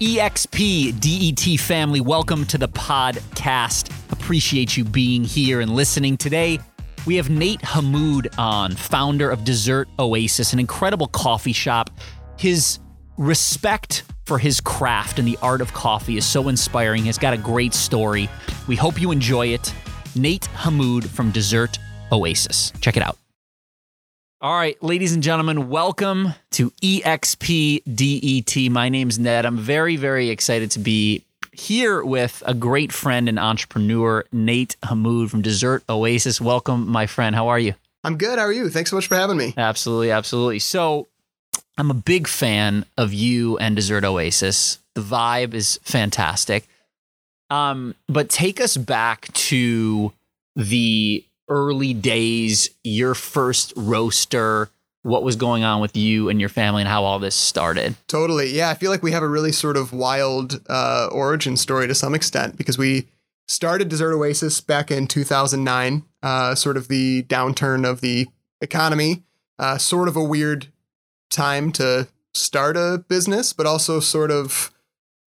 EXP DET family, welcome to the podcast. Appreciate you being here and listening. Today, we have Nate Hamoud on, founder of Dessert Oasis, an incredible coffee shop. His respect for his craft and the art of coffee is so inspiring. He's got a great story. We hope you enjoy it. Nate Hamoud from Dessert Oasis. Check it out. All right, ladies and gentlemen, welcome to EXP DET. My name's Ned. I'm very, very excited to be here with a great friend and entrepreneur, Nate Hamoud from Dessert Oasis. Welcome, my friend. How are you? I'm good. How are you? Thanks so much for having me. Absolutely, absolutely. So, I'm a big fan of you and Dessert Oasis. The vibe is fantastic. Um, but take us back to the early days, your first roaster, what was going on with you and your family and how all this started. Totally. Yeah, I feel like we have a really sort of wild uh, origin story to some extent because we started Dessert Oasis back in 2009, uh, sort of the downturn of the economy, uh, sort of a weird time to start a business, but also sort of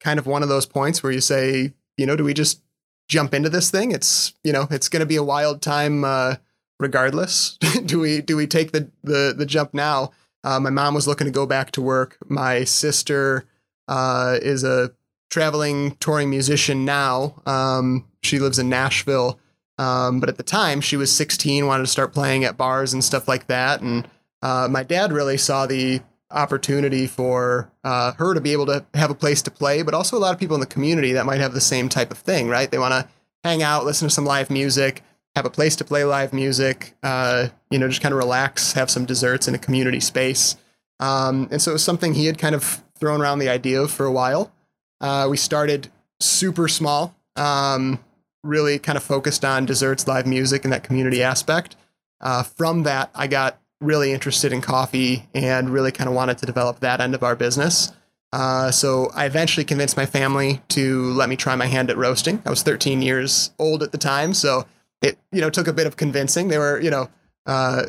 kind of one of those points where you say, you know, do we just jump into this thing. It's you know it's going to be a wild time uh, regardless. do we do we take the the the jump now? Uh, my mom was looking to go back to work. My sister uh, is a traveling touring musician now. Um, she lives in Nashville, um, but at the time she was 16, wanted to start playing at bars and stuff like that. And uh, my dad really saw the opportunity for uh, her to be able to have a place to play, but also a lot of people in the community that might have the same type of thing, right? They want to hang out, listen to some live music, have a place to play live music, uh, you know, just kind of relax, have some desserts in a community space. Um, and so it was something he had kind of thrown around the idea of for a while. Uh, we started super small, um, really kind of focused on desserts, live music, and that community aspect. Uh, from that, I got really interested in coffee and really kind of wanted to develop that end of our business. Uh, so I eventually convinced my family to let me try my hand at roasting. I was 13 years old at the time, so it you know took a bit of convincing. They were you know uh,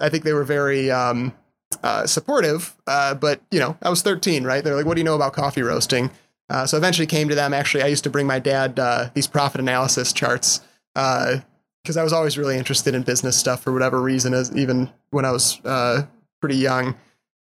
I think they were very um, uh, supportive, uh, but you know I was 13, right? They're like, "What do you know about coffee roasting?" Uh, so eventually came to them. Actually, I used to bring my dad uh, these profit analysis charts because I was always really interested in business stuff for whatever reason, as even when I was uh, pretty young.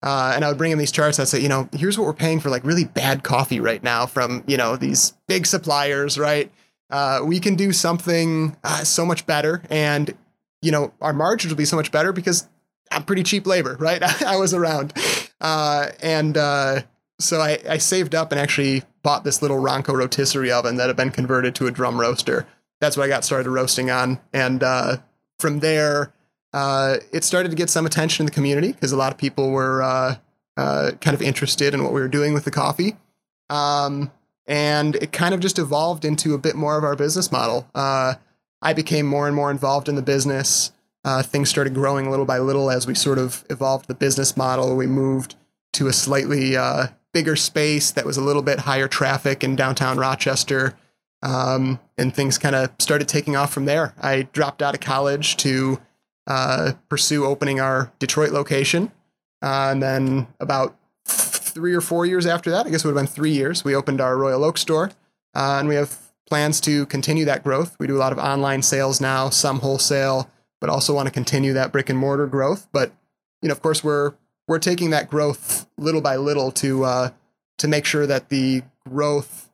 Uh, and I would bring him these charts. I'd say, you know, here's what we're paying for like really bad coffee right now from you know these big suppliers, right? Uh, we can do something uh, so much better, and you know our margins will be so much better because I'm pretty cheap labor, right? I was around, uh, and uh, so I, I saved up and actually bought this little Ronco rotisserie oven that had been converted to a drum roaster that's what I got started roasting on. And uh, from there, uh, it started to get some attention in the community because a lot of people were uh, uh, kind of interested in what we were doing with the coffee. Um, and it kind of just evolved into a bit more of our business model. Uh, I became more and more involved in the business. Uh, things started growing little by little as we sort of evolved the business model. We moved to a slightly bigger space that was a little bit higher traffic in downtown Rochester. Um, and things kind of started taking off from there. I dropped out of college to uh, pursue opening our Detroit location. Uh, and then about three or four years after that, I guess it would have been three years, we opened our Royal Oak store. Uh, and we have plans to continue that growth. We do a lot of online sales now, some wholesale, but also want to continue that brick and mortar growth. But you know, of course, we're we're taking that growth little by little to uh, to make sure that the growth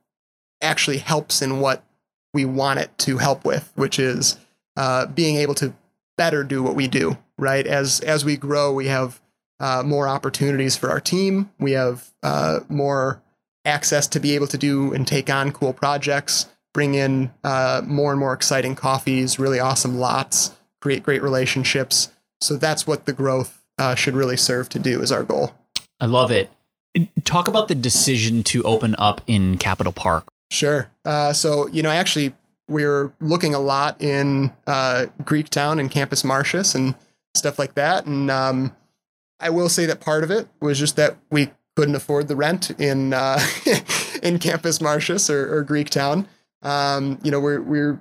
actually helps in what we want it to help with, which is uh, being able to better do what we do. Right as as we grow, we have uh, more opportunities for our team. We have uh, more access to be able to do and take on cool projects, bring in uh, more and more exciting coffees, really awesome lots, create great relationships. So that's what the growth uh, should really serve to do. Is our goal. I love it. Talk about the decision to open up in Capitol Park. Sure. Uh, so, you know, actually, we are looking a lot in uh, Greektown and Campus Martius and stuff like that. And um, I will say that part of it was just that we couldn't afford the rent in uh, in Campus Martius or, or Greektown. Um, you know, we're we're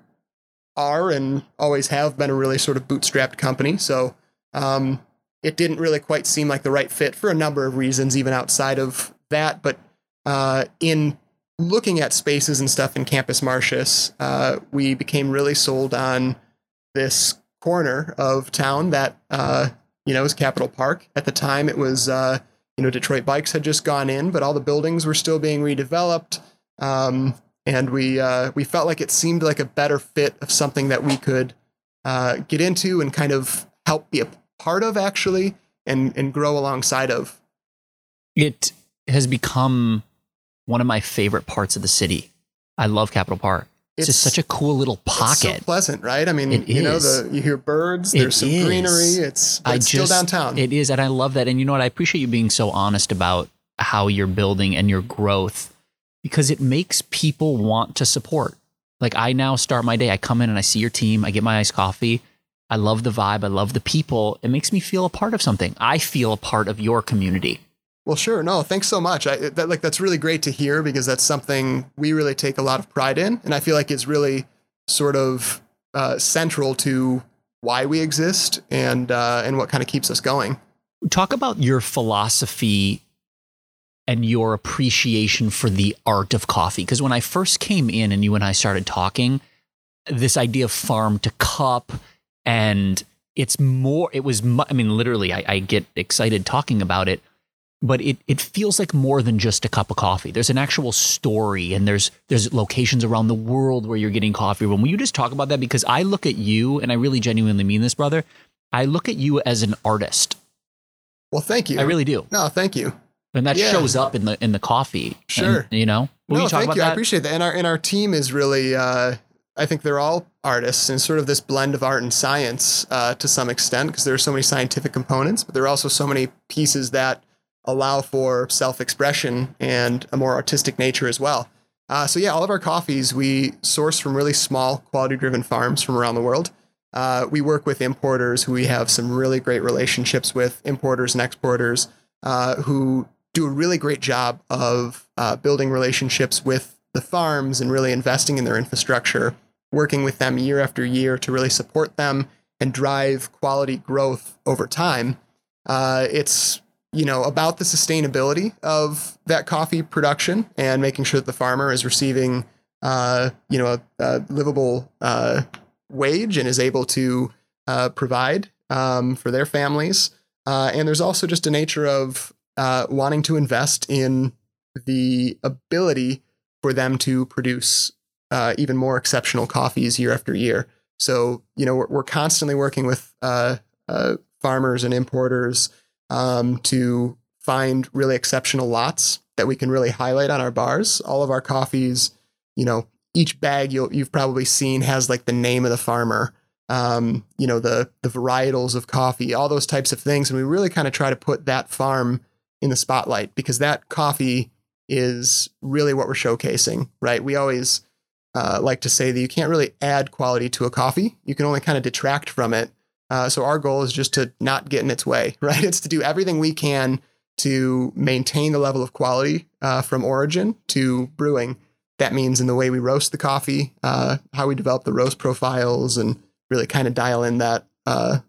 are and always have been a really sort of bootstrapped company. So um, it didn't really quite seem like the right fit for a number of reasons, even outside of that. But uh, in looking at spaces and stuff in Campus Martius, uh, we became really sold on this corner of town that uh, you know is Capitol Park. At the time, it was uh, you know Detroit Bikes had just gone in, but all the buildings were still being redeveloped, um, and we uh, we felt like it seemed like a better fit of something that we could uh, get into and kind of help be a part of actually, and and grow alongside of. It has become one of my favorite parts of the city. I love Capitol Park. It's, just such a cool little pocket. It's so pleasant, right? I mean, It you know, the you hear birds. It There's some is. greenery. It's, I it's just- still downtown. It is, and I love that. And you know what? I appreciate you being so honest about how you're building and your growth because it makes people want to support. Like I now start my day. I come in and I see your team. I get my iced coffee. I love the vibe. I love the people. It makes me feel a part of something. I feel a part of your community. Well, sure. No, thanks so much. I, that like that's really great to hear because that's something we really take a lot of pride in, and I feel like it's really sort of uh, central to why we exist and uh, and what kind of keeps us going. Talk about your philosophy and your appreciation for the art of coffee. Because when I first came in and you and I started talking, this idea of farm to cup and it's more, it was, I mean, literally, I, I get excited talking about it, but it, it feels like more than just a cup of coffee. There's an actual story and there's, there's locations around the world where you're getting coffee. When will you just talk about that? Because I look at you and I really genuinely mean this, brother. I look at you as an artist. Well, thank you. I really do no, thank you. and that Yeah. shows up in the in the coffee. Sure. And, you know, will no, you talk thank about you. I appreciate that. And our and our team is really. Uh, I think they're all artists and sort of this blend of art and science uh, to some extent because there are so many scientific components, but there are also so many pieces that allow for self-expression and a more artistic nature as well. Uh, so yeah, all of our coffees we source from really small, quality-driven farms from around the world. Uh, we work with importers who we have some really great relationships with, importers and exporters uh, who do a really great job of uh, building relationships with the farms and really investing in their infrastructure, working with them year after year to really support them and drive quality growth over time. Uh, it's you know about the sustainability of that coffee production and making sure that the farmer is receiving uh, you know a, a livable uh, wage and is able to uh, provide um, for their families. Uh, and there's also just a nature of uh, wanting to invest in the ability for them to produce uh, even more exceptional coffees year after year. So, you know, we're, we're constantly working with farmers and importers um, to find really exceptional lots that we can really highlight on our bars. All of our coffees, you know, each bag you'll, you've probably seen has like the name of the farmer, um, you know, the the varietals of coffee, all those types of things, and we really kind of try to put that farm in the spotlight because that coffee is really what we're showcasing, right? We always uh, like to say that you can't really add quality to a coffee; you can only kind of detract from it. Uh, so our goal is just to not get in its way, right? It's to do everything we can to maintain the level of quality uh, from origin to brewing. That means in the way we roast the coffee, uh, how we develop the roast profiles, and really kind of dial in that uh,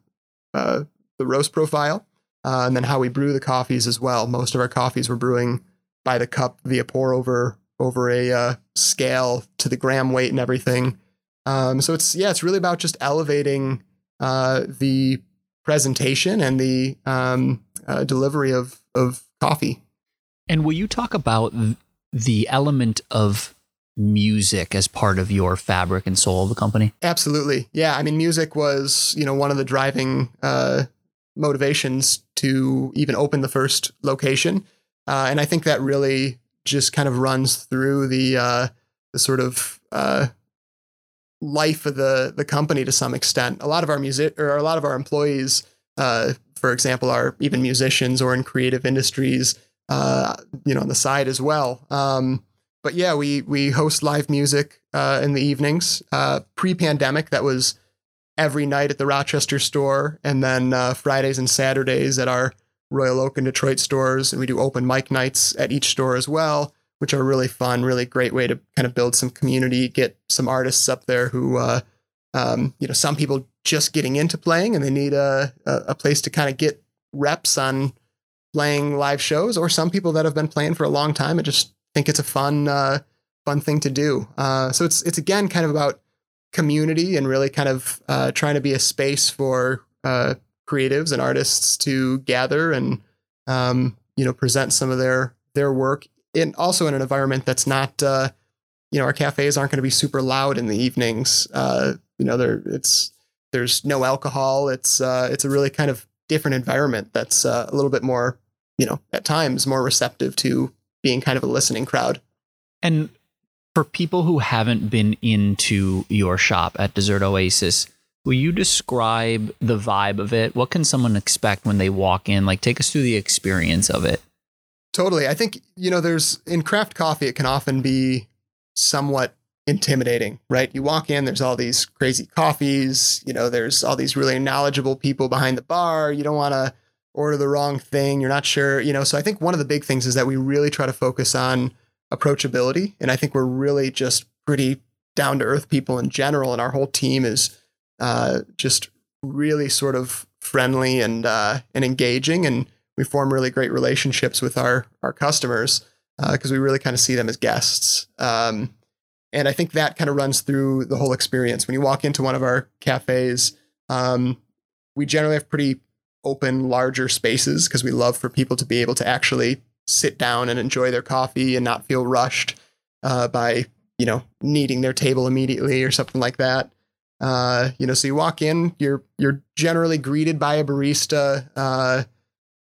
uh, the roast profile, uh, and then how we brew the coffees as well. Most of our coffees we're brewing by the cup via pour over over a scale to the gram weight and everything. Um, so it's yeah, it's really about just elevating uh, the presentation and the um, uh, delivery of of coffee. And will you talk about the element of music as part of your fabric and soul of the company? Absolutely. Yeah. I mean, music was, you know, one of the driving uh, motivations to even open the first location. Uh, and I think that really just kind of runs through the, uh, the sort of uh, life of the, the company to some extent. A lot of our music or a lot of our employees, uh, for example, are even musicians or in creative industries, uh, you know, on the side as well. Um, but yeah, we we host live music uh, in the evenings. Uh, pre-pandemic, that was every night at the Rochester store, and then uh, Fridays and Saturdays at our Royal Oak and Detroit stores. And we do open mic nights at each store as well, which are really fun, really great way to kind of build some community, get some artists up there who, uh, um, you know, some people just getting into playing and they need a a, place to kind of get reps on playing live shows, or some people that have been playing for a long time and just think it's a fun uh, fun thing to do. Uh, so it's it's again kind of about community and really kind of uh, trying to be a space for uh, creatives and artists to gather and um, you know present some of their their work in also in an environment that's not uh, you know our cafes aren't going to be super loud in the evenings. Uh, you know there it's there's no alcohol. It's uh, it's a really kind of different environment that's uh, a little bit more you know at times more receptive to being kind of a listening crowd. And for people who haven't been into your shop at Dessert Oasis, will you describe the vibe of it? What can someone expect when they walk in? Like, take us through the experience of it. Totally. I think, you know, there's in craft coffee, it can often be somewhat intimidating, right? You walk in, there's all these crazy coffees, you know, there's all these really knowledgeable people behind the bar. You don't want to order the wrong thing. You're not sure, you know. So I think one of the big things is that we really try to focus on approachability. And I think we're really just pretty down to earth people in general. And our whole team is uh, just really sort of friendly and uh, and engaging. And we form really great relationships with our our customers because uh, we really kind of see them as guests. Um, and I think that kind of runs through the whole experience. When you walk into one of our cafes, um, we generally have pretty open, larger spaces because we love for people to be able to actually sit down and enjoy their coffee and not feel rushed uh, by you know needing their table immediately or something like that. Uh, you know, so you walk in, you're you're generally greeted by a barista.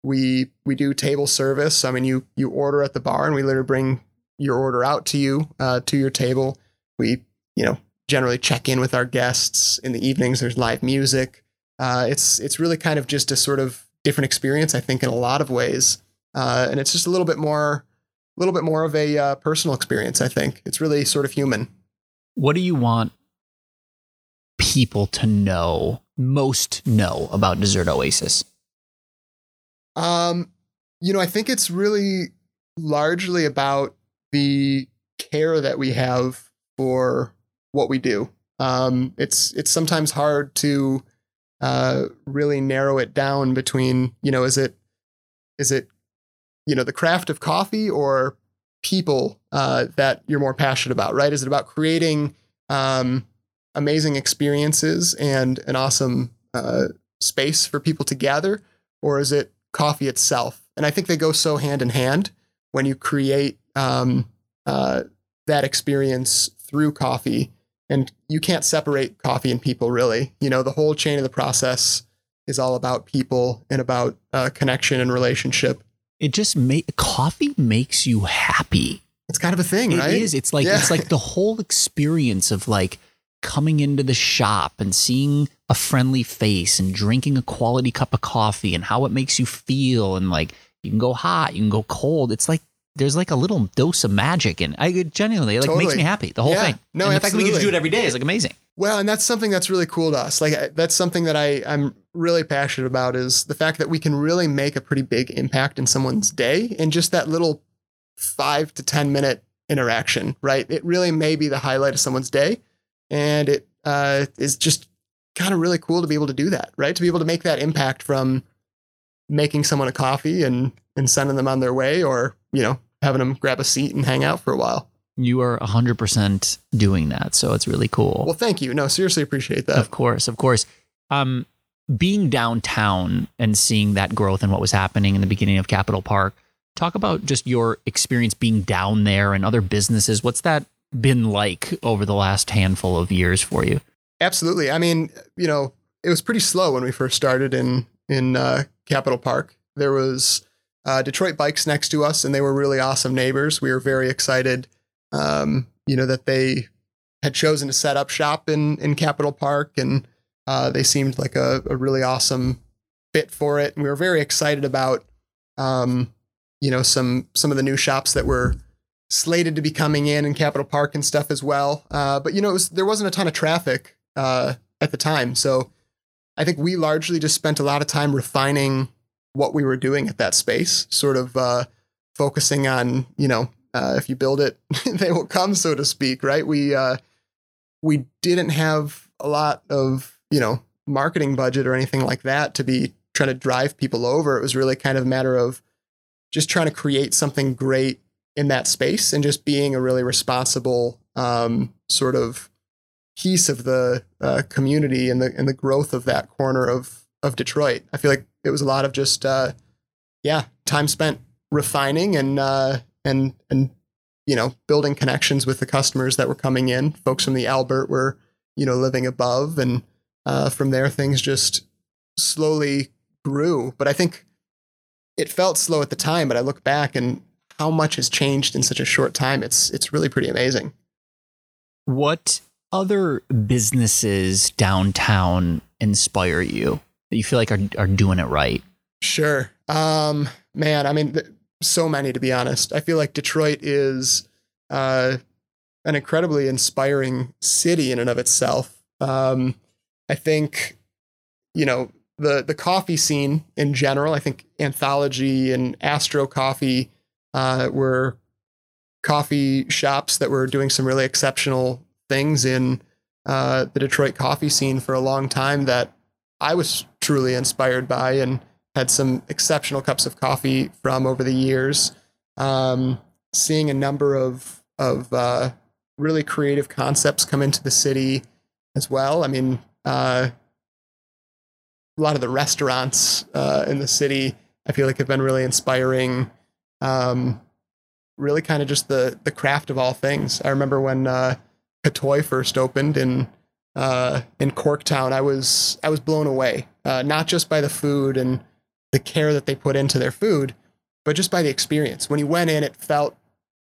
We we do table service. I mean, you you order at the bar, and we literally bring your order out to you uh, to your table. We you know generally check in with our guests in the evenings. There's live music. Uh, it's it's really kind of just a sort of different experience, I think, in a lot of ways uh, and it's just a little bit more, a little bit more of a uh, personal experience. I think it's really sort of human. What do you want people to know most know about Dessert Oasis? Um, you know, I think it's really largely about the care that we have for what we do. Um, it's it's sometimes hard to uh, really narrow it down between you know is it is it you know the craft of coffee or people uh, that you're more passionate about right is it about creating um, amazing experiences and an awesome uh, space for people to gather or is it coffee itself and i think they go so hand in hand when you create um, uh, that experience through coffee and you can't separate coffee and people really you know the whole chain of the process is all about people and about uh, connection and relationship it just make coffee makes you happy. It's kind of a thing, right? It is. It's like yeah. it's like the whole experience of like coming into the shop and seeing a friendly face and drinking a quality cup of coffee and how it makes you feel and like you can go hot, you can go cold. It's like there's like a little dose of magic and I genuinely like totally. makes me happy. The whole yeah. thing. No, and the fact that we get to do it every day is like amazing. Well, and that's something that's really cool to us. Like that's something that I I'm really passionate about is the fact that we can really make a pretty big impact in someone's day in just that little 5 to 10 minute interaction, right? It really may be the highlight of someone's day and it uh, is just kind of really cool to be able to do that, right? To be able to make that impact from making someone a coffee and and sending them on their way or, you know, having them grab a seat and hang out for a while you are 100% doing that. So it's really cool. Well, thank you. No, seriously appreciate that. Of course, of course. Um, being downtown and seeing that growth and what was happening in the beginning of Capitol Park, talk about just your experience being down there and other businesses. What's that been like over the last handful of years for you? Absolutely. I mean, you know, it was pretty slow when we first started in in uh, Capitol Park. There was uh, Detroit Bikes next to us, and they were really awesome neighbors. We were very excited um, you know, that they had chosen to set up shop in in Capitol Park, and uh, they seemed like a, a, really awesome fit for it. And we were very excited about, um, you know, some some of the new shops that were slated to be coming in in Capitol Park and stuff as well. Uh, but you know, was, there wasn't a ton of traffic uh, at the time, so I think we largely just spent a lot of time refining what we were doing at that space, sort of uh, focusing on you know uh, if you build it, they will come, so to speak, right? We uh, we didn't have a lot of you know marketing budget or anything like that to be trying to drive people over. It was really kind of a matter of just trying to create something great in that space and just being a really responsible um, sort of piece of the uh, community and the and the growth of that corner of of Detroit. I feel like it was a lot of just uh, yeah time spent refining and uh, and and you know building connections with the customers that were coming in. Folks from the Albert were you know living above, and uh, from there things just slowly grew. But I think it felt slow at the time. But I look back and how much has changed in such a short time. It's it's really pretty amazing. What other businesses downtown inspire you that you feel like are are doing it right? Sure. Um, man, I mean, th- so many to be honest. I feel like Detroit is uh, an incredibly inspiring city in and of itself. Um, I think, you know, the the coffee scene in general. I think Anthology and Astro Coffee uh, were coffee shops that were doing some really exceptional things in uh, the Detroit coffee scene for a long time that I was truly inspired by and had some exceptional cups of coffee from over the years. Um, seeing a number of of uh, really creative concepts come into the city as well. I mean, uh, a lot of the restaurants uh, in the city I feel like have been really inspiring. Um, really, kind of just the the craft of all things. I remember when uh, Katoi first opened in uh, in Corktown, I was I was blown away, uh, not just by the food and the care that they put into their food, but just by the experience. When you went in, it felt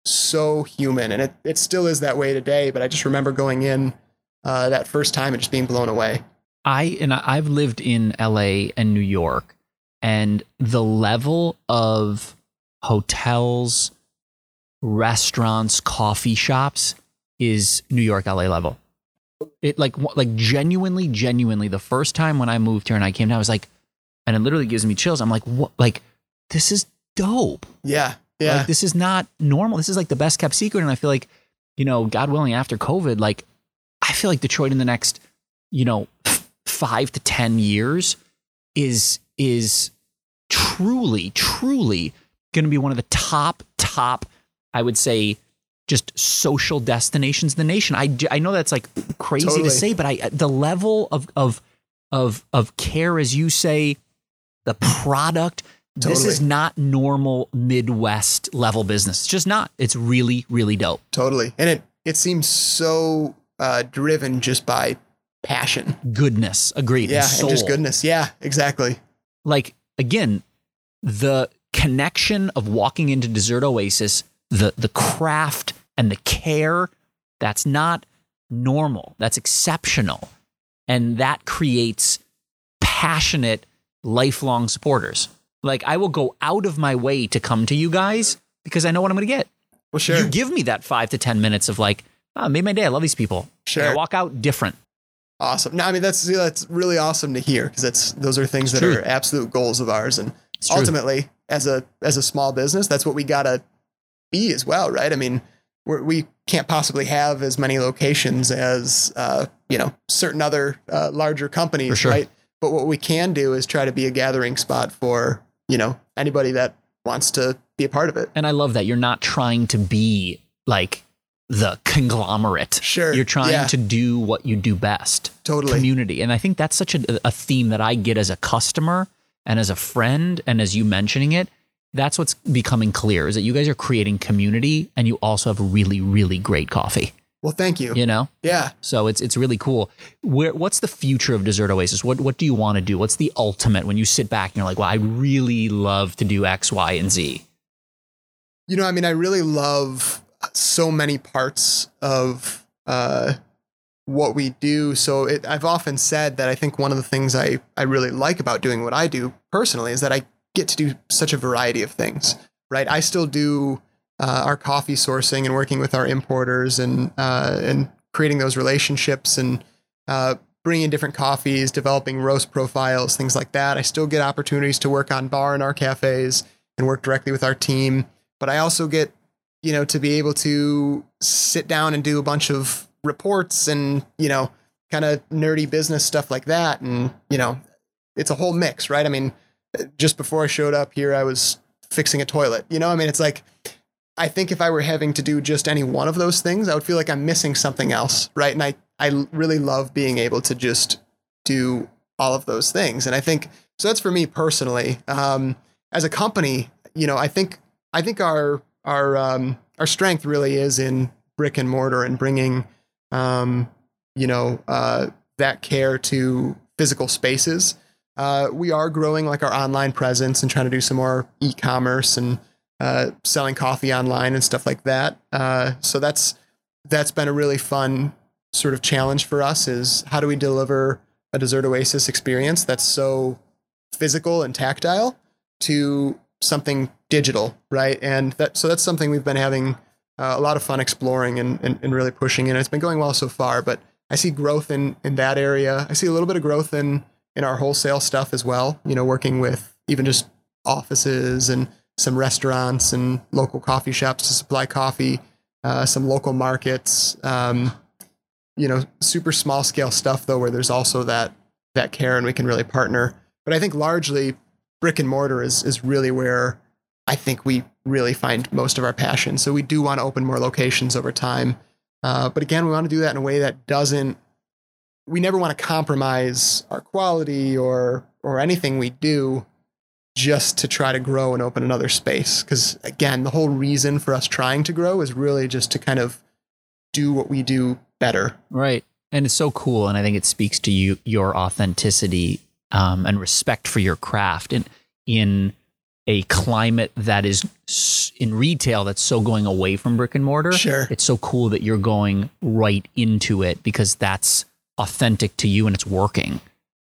so human, and it it still is that way today. But I just remember going in uh, that first time and just being blown away. I and I've lived in LA and New York, and the level of hotels, restaurants, coffee shops is New York, LA level. It like like genuinely, genuinely. The first time when I moved here and I came down, I was like, and it literally gives me chills. I'm like, what? Like, this is dope. Yeah, yeah. Like, this is not normal. This is like the best kept secret. And I feel like, you know, God willing, after COVID, like, I feel like Detroit in the next, you know, f- five to ten years is is truly, truly going to be one of the top, top, I would say, just social destinations in the nation. I, I know that's like crazy Totally. to say, but I the level of of of of care, as you say, the product. This is not normal Midwest level business. It's just not. It's really, really dope. totally. And it it seems so uh, driven just by passion. Goodness, agreed. Yeah, soul. and just goodness. Yeah, exactly. like again the connection of walking into dessert oasis the the craft and the care that's not normal that's exceptional and that creates passionate lifelong supporters like i will go out of my way to come to you guys because i know what i'm going to get Well, sure. you give me that five to ten minutes of like oh, made my day i love these people Sure. And i walk out different Awesome. No, I mean that's that's really awesome to hear because that's those are things It's that true. are absolute goals of ours, and It's true. Ultimately, as a as a small business, that's what we gotta be as well, right? I mean, we're, we can't possibly have as many locations as uh, you know certain other uh, larger companies, sure. right? But what we can do is try to be a gathering spot for you know anybody that wants to be a part of it. And I love that you're not trying to be like the conglomerate. Sure. You're trying Yeah. to do what you do best. Totally. Community. And I think that's such a, a theme that I get as a customer and as a friend and as you mentioning it. That's what's becoming clear is that you guys are creating community and you also have really, really great coffee. Well, thank you. You know? Yeah. So it's it's really cool. Where what's the future of Dessert Oasis? What what do you want to do? What's the ultimate when you sit back and you're like, well, I really love to do X, Y, and Z. You know, I mean, I really love so many parts of uh, what we do. So it, I've often said that I think one of the things I, I really like about doing what I do personally is that I get to do such a variety of things, right? I still do uh, our coffee sourcing and working with our importers and uh, and creating those relationships and uh, bringing in different coffees, developing roast profiles, things like that. I still get opportunities to work on bar in our cafes and work directly with our team. But I also get, you know, to be able to sit down and do a bunch of reports and, you know, kind of nerdy business stuff like that. And, you know, it's a whole mix, right? I mean, just before I showed up here, I was fixing a toilet. You know, I mean, it's like I think if I were having to do just any one of those things, I would feel like I'm missing something else, right? And I I really love being able to just do all of those things. And I think so. That's for me personally. Um, as a company, you know, I think I think our our um, our strength really is in brick and mortar and bringing, um, you know, uh, that care to physical spaces. Uh, we are growing like our online presence and trying to do some more e-commerce and uh, selling coffee online and stuff like that. Uh, so that's that's been a really fun sort of challenge for us. Is how do we deliver a Dessert Oasis experience that's so physical and tactile to something digital, right? And that so that's something we've been having uh, a lot of fun exploring and, and, and really pushing, and it's been going well so far. But I see growth in in that area. I see a little bit of growth in in our wholesale stuff as well. You know, working with even just offices and some restaurants and local coffee shops to supply coffee, uh, some local markets. Um, you know, super small scale stuff though, where there's also that that care and we can really partner. But I think largely brick and mortar is is really where I think we really find most of our passion. So we do want to open more locations over time. Uh, but again, we want to do that in a way that doesn't. We never want to compromise our quality or or anything we do just to try to grow and open another space. Because again, the whole reason for us trying to grow is really just to kind of do what we do better. Right. And it's so cool. And I think it speaks to you, your authenticity um, and respect for your craft in, in a climate that is in retail that's so going away from brick and mortar. Sure. It's so cool that you're going right into it because that's authentic to you and it's working.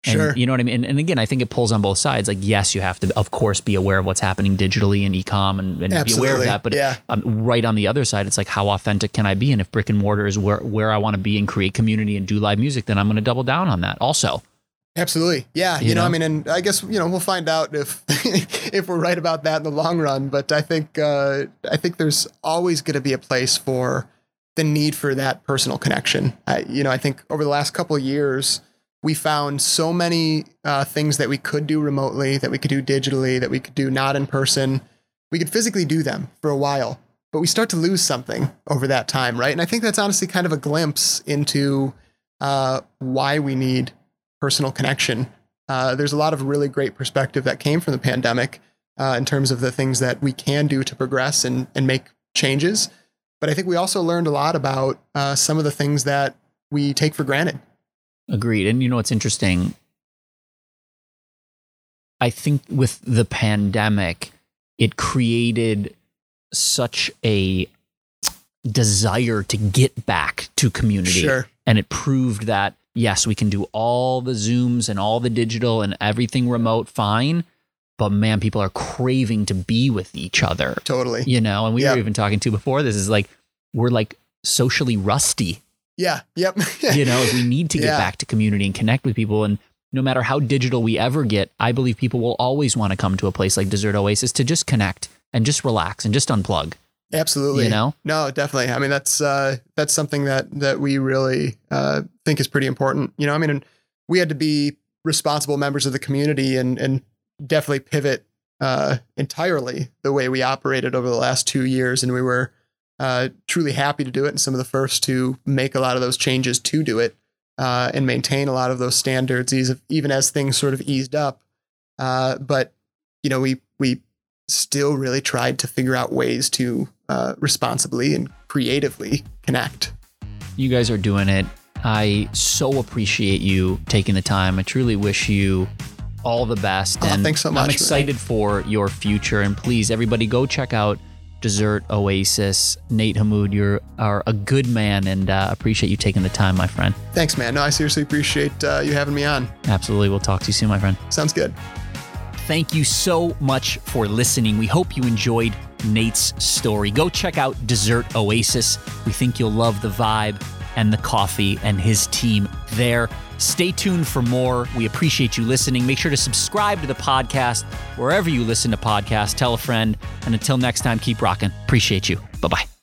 And Sure. you know what I mean? And, and again, I think it pulls on both sides. Like, yes, you have to, of course, be aware of what's happening digitally and e-com and, and be aware of that. But Yeah. um, right on the other side, it's like, how authentic can I be? And if brick and mortar is where, where I want to be and create community and do live music, then I'm going to double down on that also. Absolutely. Yeah. You, You know, know? I mean, and I guess, you know, we'll find out if if we're right about that in the long run. But I think uh, I think there's always going to be a place for the need for that personal connection. I, you know, I think over the last couple of years, we found so many uh, things that we could do remotely, that we could do digitally, that we could do not in person. We could physically do them for a while, but we start to lose something over that time, right? And I think that's honestly kind of a glimpse into uh, why we need personal connection. Uh, there's a lot of really great perspective that came from the pandemic uh, in terms of the things that we can do to progress and, and make changes. But I think we also learned a lot about uh, some of the things that we take for granted. Agreed. And you know what's interesting? I think with the pandemic, it created such a desire to get back to community. Sure. And it proved that, yes, we can do all the Zooms and all the digital and everything remote fine. But man, people are craving to be with each other, Totally. you know? And we Yep. were even talking to before this is like, we're like socially rusty Yeah. Yep. you know, we need to get Yeah. back to community and connect with people. And no matter how digital we ever get, I believe people will always want to come to a place like Dessert Oasis to just connect and just relax and just unplug. Absolutely. You know? No, definitely. I mean, that's uh, that's something that that we really uh, think is pretty important. You know, I mean, and we had to be responsible members of the community and and definitely pivot uh, entirely the way we operated over the last two years, and we were uh, truly happy to do it, and some of the first to make a lot of those changes to do it uh, and maintain a lot of those standards, even as things sort of eased up. Uh, but you know, we we still really tried to figure out ways to uh, responsibly and creatively connect. You guys are doing it. I so appreciate you taking the time. I truly wish you all the best. Oh, and thanks so much, I'm man. excited for your future. And please, everybody, go check out Dessert Oasis. Nate Hamoud, you are a good man and uh, appreciate you taking the time, my friend. Thanks, man. No, I seriously appreciate uh, you having me on. Absolutely. We'll talk to you soon, my friend. Sounds good. Thank you so much for listening. We hope you enjoyed Nate's story. Go check out Dessert Oasis. We think you'll love the vibe and the coffee and his team there. Stay tuned for more. We appreciate you listening. Make sure to subscribe to the podcast wherever you listen to podcasts. Tell a friend. And until next time, keep rocking. Appreciate you. Bye bye.